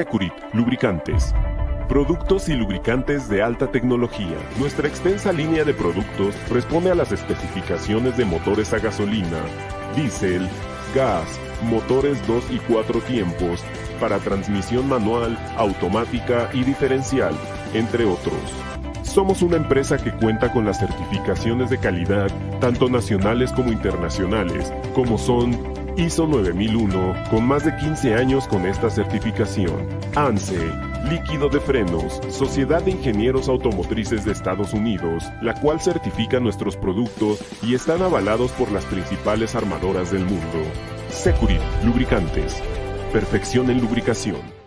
Securit Lubricantes. Productos y lubricantes de alta tecnología. Nuestra extensa línea de productos responde a las especificaciones de motores a gasolina, diésel, gas, motores 2 y 4 tiempos, para transmisión manual, automática y diferencial, entre otros. Somos una empresa que cuenta con las certificaciones de calidad, tanto nacionales como internacionales, como son ISO 9001, con más de 15 años con esta certificación. ANSE, Líquido de Frenos, Sociedad de Ingenieros Automotrices de Estados Unidos, la cual certifica nuestros productos y están avalados por las principales armadoras del mundo. Securit, lubricantes. Perfección en lubricación.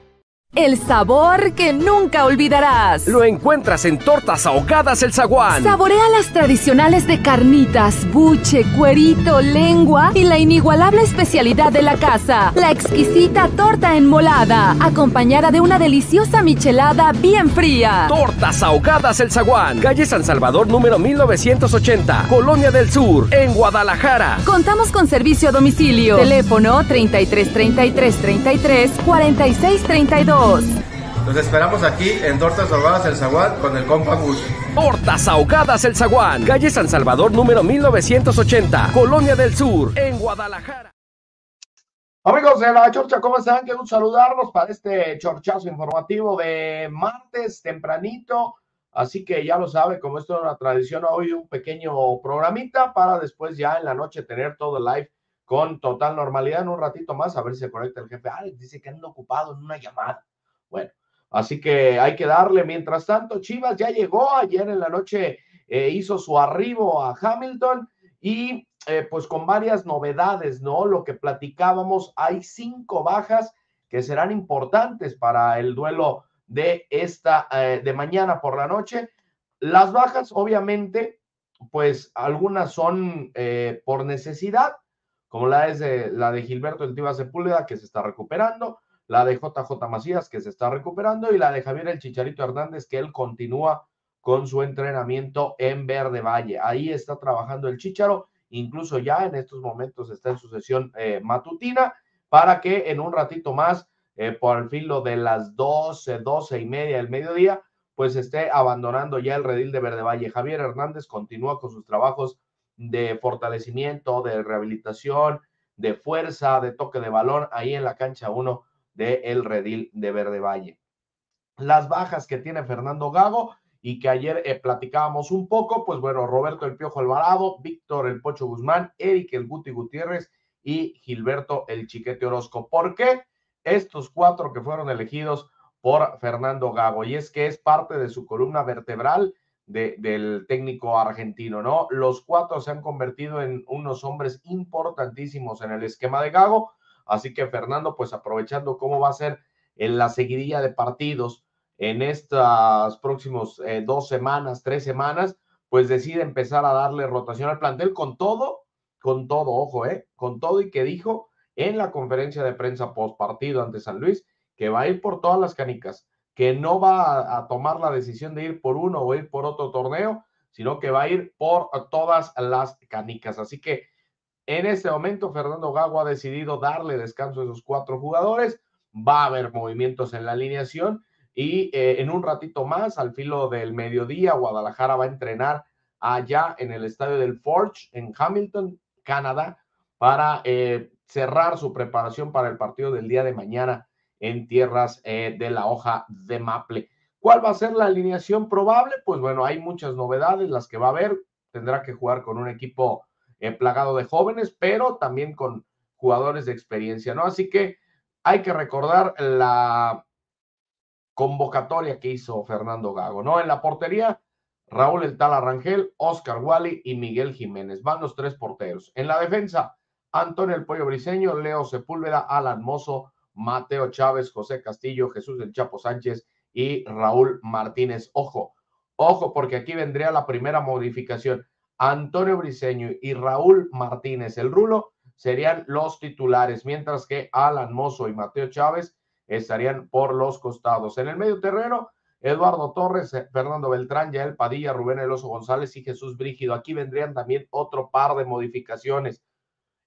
El sabor que nunca olvidarás. Lo encuentras en Tortas Ahogadas El Zaguán. Saborea las tradicionales de carnitas, buche, cuerito, lengua y la inigualable especialidad de la casa, la exquisita torta enmolada, acompañada de una deliciosa michelada bien fría. Tortas Ahogadas El Zaguán. Calle San Salvador número 1980, Colonia del Sur, en Guadalajara. Contamos con servicio a domicilio. Teléfono 33 33 33 46 32. Los esperamos aquí en Tortas Ahogadas El Zaguán con el compa Gus. Tortas Ahogadas El Zaguán, calle San Salvador número 1980, Colonia del Sur, en Guadalajara. Amigos de la Chorcha, ¿cómo están? Quiero saludarlos para este chorchazo informativo de martes tempranito. Así que ya lo sabe, como esto es una tradición, hoy un pequeño programita para después ya en la noche tener todo el live con total normalidad en un ratito más, a ver si se conecta el jefe. Ah, dice que anda ocupado en una llamada. Bueno, así que hay que darle. Mientras tanto, Chivas ya llegó ayer en la noche, eh, hizo su arribo a Hamilton y eh, pues con varias novedades, ¿no? Lo que platicábamos, hay cinco bajas que serán importantes para el duelo de esta, eh, de mañana por la noche. Las bajas, obviamente, pues algunas son por necesidad, como la, es de, la de Gilberto El Tiva Sepúlveda, que se está recuperando, la de JJ Macías, que se está recuperando, y la de Javier El Chicharito Hernández, que él continúa con su entrenamiento en Verde Valle. Ahí está trabajando el Chicharo, incluso ya en estos momentos está en su sesión eh, matutina, para que en un ratito más, eh, por el filo de las 12, 12 y media del mediodía, pues esté abandonando ya el redil de Verde Valle. Javier Hernández continúa con sus trabajos de fortalecimiento, de rehabilitación, de fuerza, de toque de balón ahí en la cancha 1 de El Redil de Verde Valle. Las bajas que tiene Fernando Gago y que ayer eh, platicábamos un poco, pues bueno, Roberto El Piojo Alvarado, Víctor El Pocho Guzmán, Eric El Guti Gutiérrez y Gilberto El Chiquete Orozco. ¿Por qué? Estos cuatro que fueron elegidos por Fernando Gago, y es que es parte de su columna vertebral de, del técnico argentino, ¿no? Los cuatro se han convertido en unos hombres importantísimos en el esquema de Gago, Así que Fernando, pues aprovechando cómo va a ser en la seguidilla de partidos en estas próximas eh, dos semanas, tres semanas, pues decide empezar a darle rotación al plantel con todo, con todo, ojo, eh, con todo y que dijo en la conferencia de prensa post partido ante San Luis que va a ir por todas las canicas, que no va a tomar la decisión de ir por uno o ir por otro torneo, sino que va a ir por todas las canicas. Así que en este momento, Fernando Gago ha decidido darle descanso a esos cuatro jugadores. Va a haber movimientos en la alineación y eh, en un ratito más, al filo del mediodía, Guadalajara va a entrenar allá en el estadio del Forge en Hamilton, Canadá, para eh, cerrar su preparación para el partido del día de mañana en tierras eh, de la hoja de Maple. ¿Cuál va a ser la alineación probable? Pues bueno, hay muchas novedades, las que va a haber. Tendrá que jugar con un equipo plagado de jóvenes, pero también con jugadores de experiencia, ¿no? Así que hay que recordar la convocatoria que hizo Fernando Gago, ¿no? En la portería, Raúl El Tala Rangel, Oscar Wally y Miguel Jiménez. Van los tres porteros. En la defensa, Antonio El Pollo Briseño, Leo Sepúlveda, Alan Mozo, Mateo Chávez, José Castillo, Jesús del Chapo Sánchez y Raúl Martínez. Ojo, ojo, porque aquí vendría la primera modificación. Antonio Briseño y Raúl Martínez, el Rulo, serían los titulares, mientras que Alan Mozo y Mateo Chávez estarían por los costados. En el medio terreno, Eduardo Torres, eh, Fernando Beltrán, Yael Padilla, Rubén Eloso González y Jesús Brígido. Aquí vendrían también otro par de modificaciones.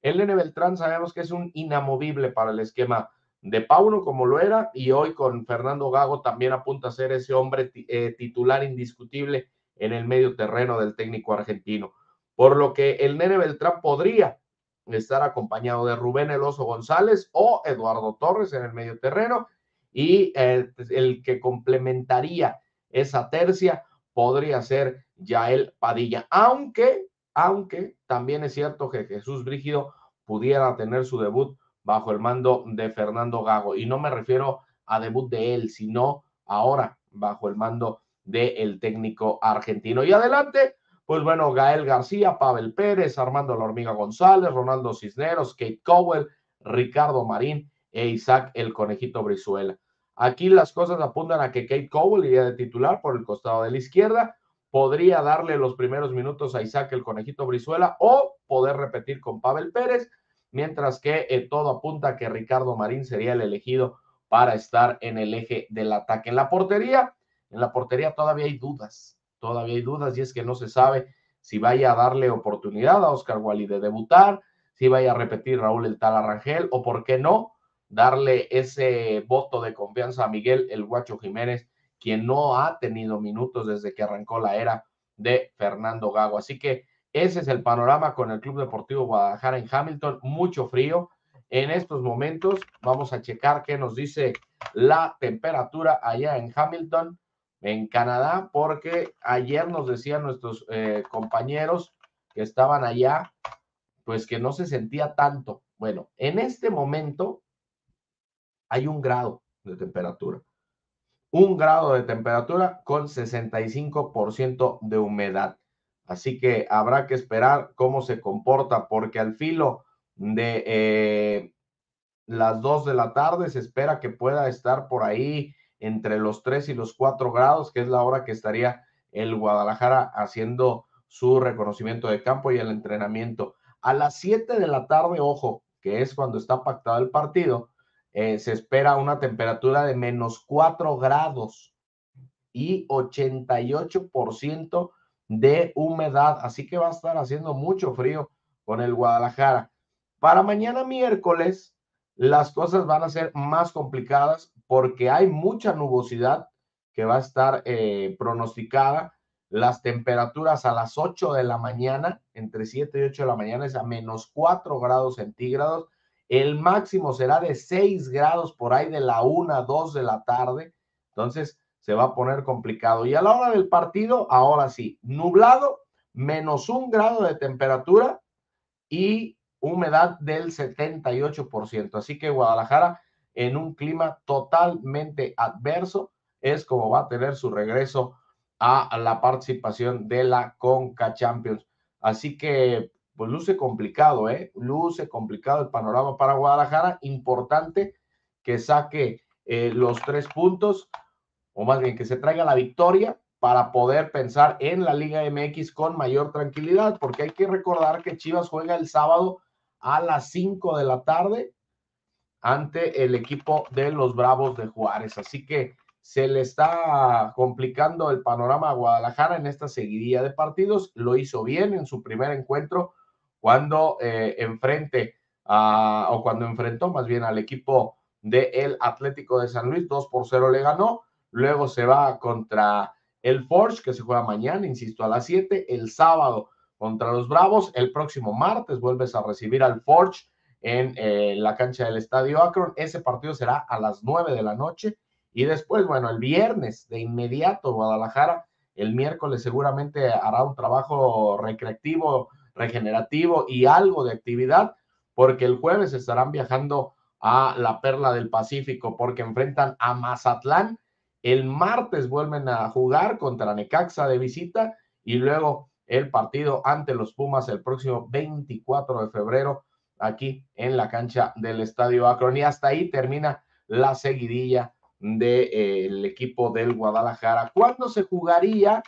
El Nene Beltrán sabemos que es un inamovible para el esquema de Pauno como lo era y hoy con Fernando Gago también apunta a ser ese hombre eh, titular indiscutible en el medio terreno del técnico argentino. Por lo que el Nene Beltrán podría estar acompañado de Rubén Eloso González o Eduardo Torres en el medio terreno y el, que complementaría esa tercia podría ser Yael Padilla, aunque, aunque también es cierto que Jesús Brígido pudiera tener su debut bajo el mando de Fernando Gago. Y no me refiero a debut de él, sino ahora bajo el mando del técnico argentino. Y adelante, pues bueno, Gael García, Pavel Pérez, Armando La Hormiga González, Ronaldo Cisneros, Kate Cowell, Ricardo Marín e Isaac el Conejito Brizuela. Aquí las cosas apuntan a que Kate Cowell iría de titular por el costado de la izquierda, podría darle los primeros minutos a Isaac el Conejito Brizuela o poder repetir con Pavel Pérez, mientras que eh, todo apunta a que Ricardo Marín sería el elegido para estar en el eje del ataque. En la portería, en la portería todavía hay dudas, todavía hay dudas y es que no se sabe si vaya a darle oportunidad a Oscar Wally de debutar, si vaya a repetir Raúl el Tal Arrangel o por qué no darle ese voto de confianza a Miguel el Guacho Jiménez, quien no ha tenido minutos desde que arrancó la era de Fernando Gago. Así que ese es el panorama con el Club Deportivo Guadalajara en Hamilton, mucho frío. En estos momentos vamos a checar qué nos dice la temperatura allá en Hamilton, en Canadá, porque ayer nos decían nuestros eh, compañeros que estaban allá, pues que no se sentía tanto. Bueno, en este momento hay un grado de temperatura. Un grado de temperatura con 65% de humedad. Así que habrá que esperar cómo se comporta, porque al filo de eh, las 2 de la tarde se espera que pueda estar por ahí entre los 3 y los 4 grados, que es la hora que estaría el Guadalajara haciendo su reconocimiento de campo y el entrenamiento. A las 7 de la tarde, ojo, que es cuando está pactado el partido, eh, se espera una temperatura de menos 4 grados y 88% de humedad, así que va a estar haciendo mucho frío con el Guadalajara. Para mañana miércoles, las cosas van a ser más complicadas porque hay mucha nubosidad que va a estar eh, pronosticada. Las temperaturas a las 8 de la mañana, entre 7 y 8 de la mañana, es a menos 4 grados centígrados. El máximo será de 6 grados por ahí de la 1 2 de la tarde. Entonces, se va a poner complicado. Y a la hora del partido, ahora sí, nublado, menos un grado de temperatura y humedad del 78%. Así que Guadalajara en un clima totalmente adverso es como va a tener su regreso a la participación de la Conca Champions. Así que, pues luce complicado, ¿eh? Luce complicado el panorama para Guadalajara. Importante que saque eh, los tres puntos o más bien que se traiga la victoria para poder pensar en la Liga MX con mayor tranquilidad, porque hay que recordar que Chivas juega el sábado a las 5 de la tarde ante el equipo de los Bravos de Juárez. Así que se le está complicando el panorama a Guadalajara en esta seguidilla de partidos. Lo hizo bien en su primer encuentro cuando eh, enfrente a, o cuando enfrentó más bien al equipo del Atlético de San Luis, 2 por 0 le ganó Luego se va contra el Forge, que se juega mañana, insisto, a las 7. El sábado contra los Bravos. El próximo martes vuelves a recibir al Forge en eh, la cancha del Estadio Akron. Ese partido será a las 9 de la noche. Y después, bueno, el viernes de inmediato Guadalajara, el miércoles seguramente hará un trabajo recreativo, regenerativo y algo de actividad, porque el jueves estarán viajando a la Perla del Pacífico, porque enfrentan a Mazatlán el martes vuelven a jugar contra Necaxa de visita y luego el partido ante los Pumas el próximo 24 de febrero aquí en la cancha del Estadio Akron. Y hasta ahí termina la seguidilla del equipo del Guadalajara. ¿Cuándo se jugaría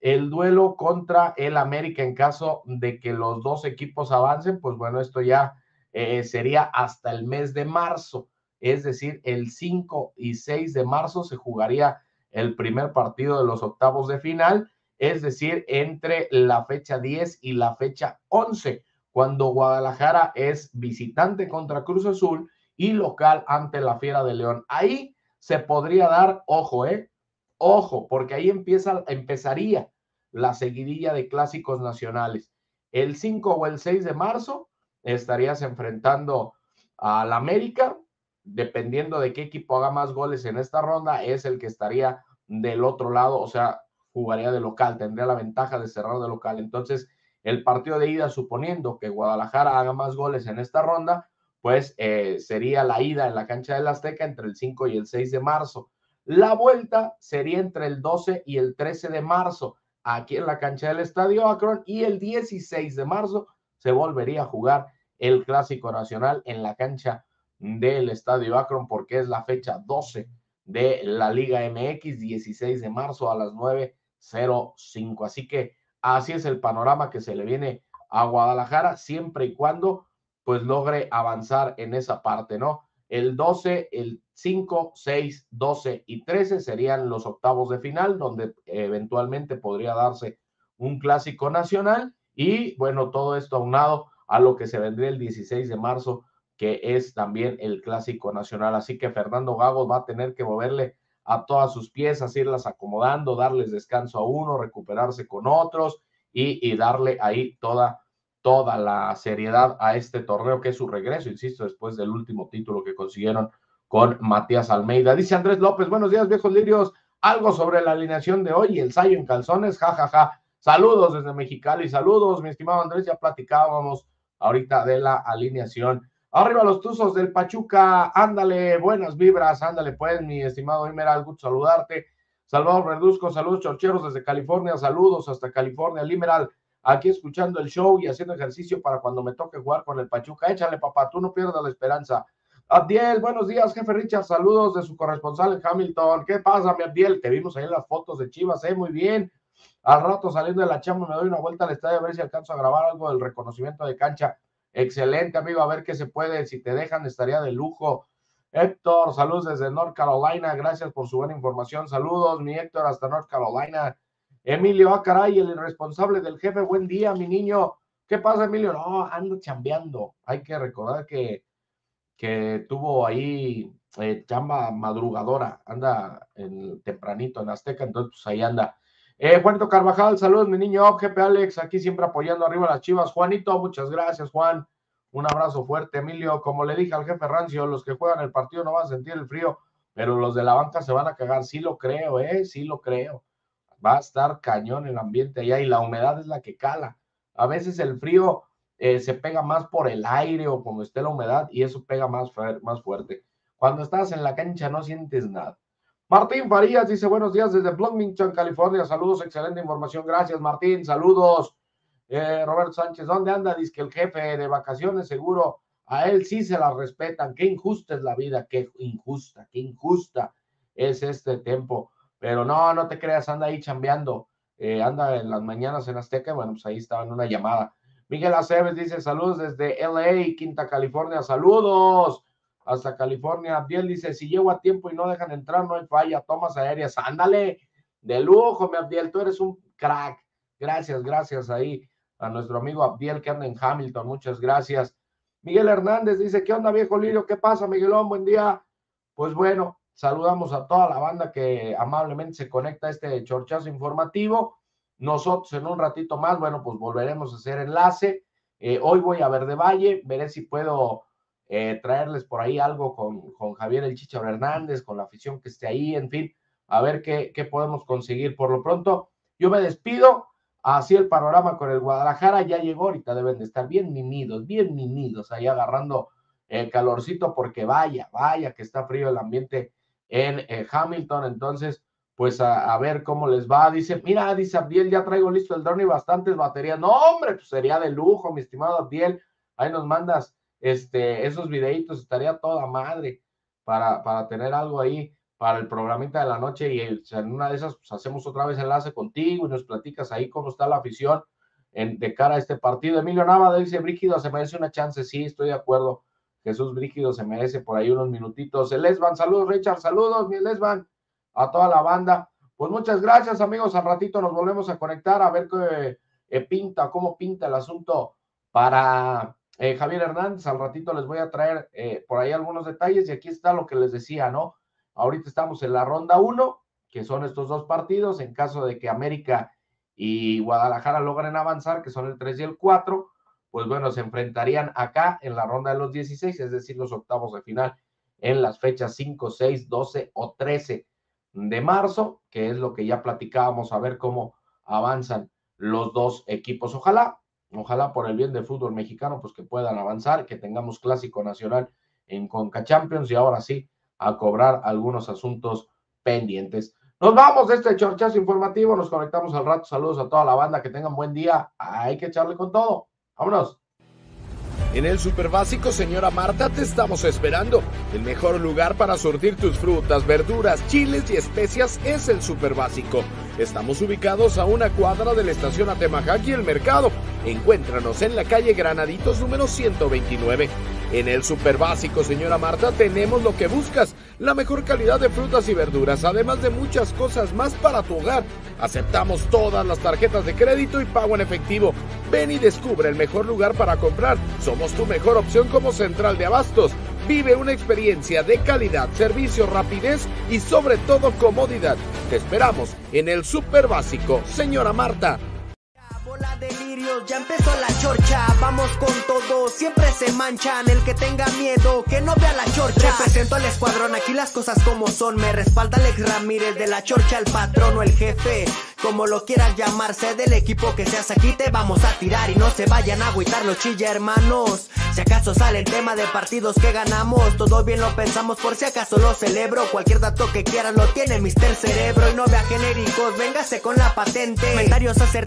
el duelo contra el América en caso de que los dos equipos avancen? Pues bueno, esto ya eh, sería hasta el mes de marzo es decir, el 5 y 6 de marzo se jugaría el primer partido de los octavos de final, es decir, entre la fecha 10 y la fecha 11, cuando Guadalajara es visitante contra Cruz Azul y local ante la Fiera de León. Ahí se podría dar, ojo, ¿eh? Ojo, porque ahí empieza, empezaría la seguidilla de clásicos nacionales. El 5 o el 6 de marzo estarías enfrentando al América, dependiendo de qué equipo haga más goles en esta ronda, es el que estaría del otro lado, o sea, jugaría de local, tendría la ventaja de cerrar de local. Entonces, el partido de ida, suponiendo que Guadalajara haga más goles en esta ronda, pues eh, sería la ida en la cancha del Azteca entre el 5 y el 6 de marzo. La vuelta sería entre el 12 y el 13 de marzo, aquí en la cancha del Estadio Akron, y el 16 de marzo se volvería a jugar el Clásico Nacional en la cancha del Estadio Akron, porque es la fecha 12 de la Liga MX, 16 de marzo a las 9.05. Así que así es el panorama que se le viene a Guadalajara, siempre y cuando pues logre avanzar en esa parte, ¿no? El 12, el 5, 6, 12 y 13 serían los octavos de final, donde eventualmente podría darse un clásico nacional y bueno, todo esto aunado a lo que se vendría el 16 de marzo, que es también el clásico nacional. Así que Fernando Gago va a tener que moverle a todas sus piezas, irlas acomodando, darles descanso a uno, recuperarse con otros y, y darle ahí toda toda la seriedad a este torneo, que es su regreso, insisto, después del último título que consiguieron con Matías Almeida. Dice Andrés López, buenos días, viejos lirios. Algo sobre la alineación de hoy, el Sayo en calzones, jajaja. Ja, ja. Saludos desde Mexicali, saludos, mi estimado Andrés, ya platicábamos ahorita de la alineación. Arriba los tuzos del Pachuca, ándale, buenas vibras, ándale pues, mi estimado Imeral, gusto saludarte. Salvador Reduzco, saludos chorcheros desde California, saludos hasta California, Limeral aquí escuchando el show y haciendo ejercicio para cuando me toque jugar con el Pachuca. Échale, papá, tú no pierdas la esperanza. Abdiel, buenos días, jefe Richard, saludos de su corresponsal en Hamilton. ¿Qué pasa, mi Abdiel? Te vimos ahí en las fotos de Chivas, ¿eh? Muy bien. Al rato saliendo de la chamba me doy una vuelta al estadio a ver si alcanzo a grabar algo del reconocimiento de cancha. Excelente, amigo, a ver qué se puede. Si te dejan, estaría de lujo. Héctor, saludos desde North Carolina. Gracias por su buena información. Saludos, mi Héctor, hasta North Carolina. Emilio, ah, caray, el irresponsable del jefe, buen día, mi niño. ¿Qué pasa, Emilio? No, ando chambeando. Hay que recordar que, que tuvo ahí eh, chamba madrugadora, anda en, tempranito en Azteca, entonces pues ahí anda. Eh, Juanito Carvajal, saludos, mi niño, jefe Alex, aquí siempre apoyando arriba las chivas. Juanito, muchas gracias, Juan. Un abrazo fuerte, Emilio. Como le dije al jefe Rancio, los que juegan el partido no van a sentir el frío, pero los de la banca se van a cagar. Sí lo creo, ¿eh? Sí lo creo va a estar cañón el ambiente allá y la humedad es la que cala. A veces el frío eh, se pega más por el aire o como esté la humedad y eso pega más, más fuerte. Cuando estás en la cancha no sientes nada. Martín Farías dice buenos días desde Bloomington, California. Saludos, excelente información. Gracias, Martín. Saludos. Eh, Roberto Sánchez, ¿dónde anda? Dice que el jefe de vacaciones, seguro. A él sí se la respetan. Qué injusta es la vida, qué injusta, qué injusta es este tiempo. Pero no, no te creas, anda ahí chambeando. Eh, anda en las mañanas en Azteca. Bueno, pues ahí estaba en una llamada. Miguel Aceves dice saludos desde LA, Quinta California. Saludos hasta California. Abdiel dice: si llego a tiempo y no dejan entrar, no hay falla. Tomas aéreas. Ándale, de lujo, mi Abdiel. Tú eres un crack. Gracias, gracias ahí a nuestro amigo Abdiel que anda en Hamilton. Muchas gracias. Miguel Hernández dice: ¿Qué onda, viejo Lirio? ¿Qué pasa, Miguelón? Buen día. Pues bueno, Saludamos a toda la banda que amablemente se conecta a este chorchazo informativo. Nosotros en un ratito más, bueno, pues volveremos a hacer enlace. Eh, hoy voy a ver de Valle, veré si puedo eh, traerles por ahí algo con, con Javier El Chicharo Hernández, con la afición que esté ahí, en fin, a ver qué, qué podemos conseguir. Por lo pronto, yo me despido. Así el panorama con el Guadalajara ya llegó, ahorita deben de estar bien mimidos, bien mimidos, ahí agarrando el calorcito, porque vaya, vaya que está frío el ambiente en eh, Hamilton. Entonces, pues a, ver cómo les va. Dice, mira, dice Abdiel, ya traigo listo el drone y bastantes baterías. No, hombre, pues sería de lujo, mi estimado Abdiel. Ahí nos mandas este, esos videitos, estaría toda madre para, para tener algo ahí para el programita de la noche y en una de esas pues, hacemos otra vez enlace contigo y nos platicas ahí cómo está la afición de cara a este partido. Emilio Nava dice, Brígido, se merece una chance, sí, estoy de acuerdo. Jesús Brígido se merece por ahí unos minutitos. Lesban, saludos, Richard, saludos, mi Lesban, a toda la banda. Pues muchas gracias, amigos. Al ratito nos volvemos a conectar a ver qué eh, pinta, cómo pinta el asunto para eh, Javier Hernández, al ratito les voy a traer eh, por ahí algunos detalles y aquí está lo que les decía, ¿no? Ahorita estamos en la ronda 1, que son estos dos partidos, en caso de que América y Guadalajara logren avanzar, que son el 3 y el 4, pues bueno, se enfrentarían acá en la ronda de los 16, es decir, los octavos de final en las fechas 5, 6, 12 o 13 de marzo, que es lo que ya platicábamos, a ver cómo avanzan los dos equipos. Ojalá, ojalá por el bien del fútbol mexicano, pues que puedan avanzar, que tengamos clásico nacional en Conca Champions y ahora sí a cobrar algunos asuntos pendientes. Nos vamos de este chorchazo informativo, nos conectamos al rato. Saludos a toda la banda, que tengan buen día. Hay que echarle con todo. Vámonos. En el Super Básico, señora Marta, te estamos esperando. El mejor lugar para surtir tus frutas, verduras, chiles y especias es el Super Básico. Estamos ubicados a una cuadra de la estación Atemajac y el mercado. Encuéntranos en la calle Granaditos número 129. En el Super Básico, señora Marta, tenemos lo que buscas, la mejor calidad de frutas y verduras, además de muchas cosas más para tu hogar. Aceptamos todas las tarjetas de crédito y pago en efectivo. Ven y descubre el mejor lugar para comprar. Somos tu mejor opción como central de abastos. Vive una experiencia de calidad, servicio, rapidez y sobre todo comodidad. Te esperamos en el Super Básico, señora Marta. Bola delirios, ya empezó la chorcha, vamos con todo, siempre se manchan, el que tenga miedo, que no vea la chorcha. Represento al escuadrón, aquí las cosas como son, me respalda Alex Ramírez de la chorcha, el patrón o el jefe, como lo quieras llamarse, del equipo que seas aquí te vamos a tirar y no se vayan a agüitar los chilla hermanos. Si acaso sale el tema de partidos que ganamos, todo bien lo pensamos por si acaso lo celebro, cualquier dato que quieran lo tiene Mister Cerebro y no vea genéricos, véngase con la patente, comentarios acertados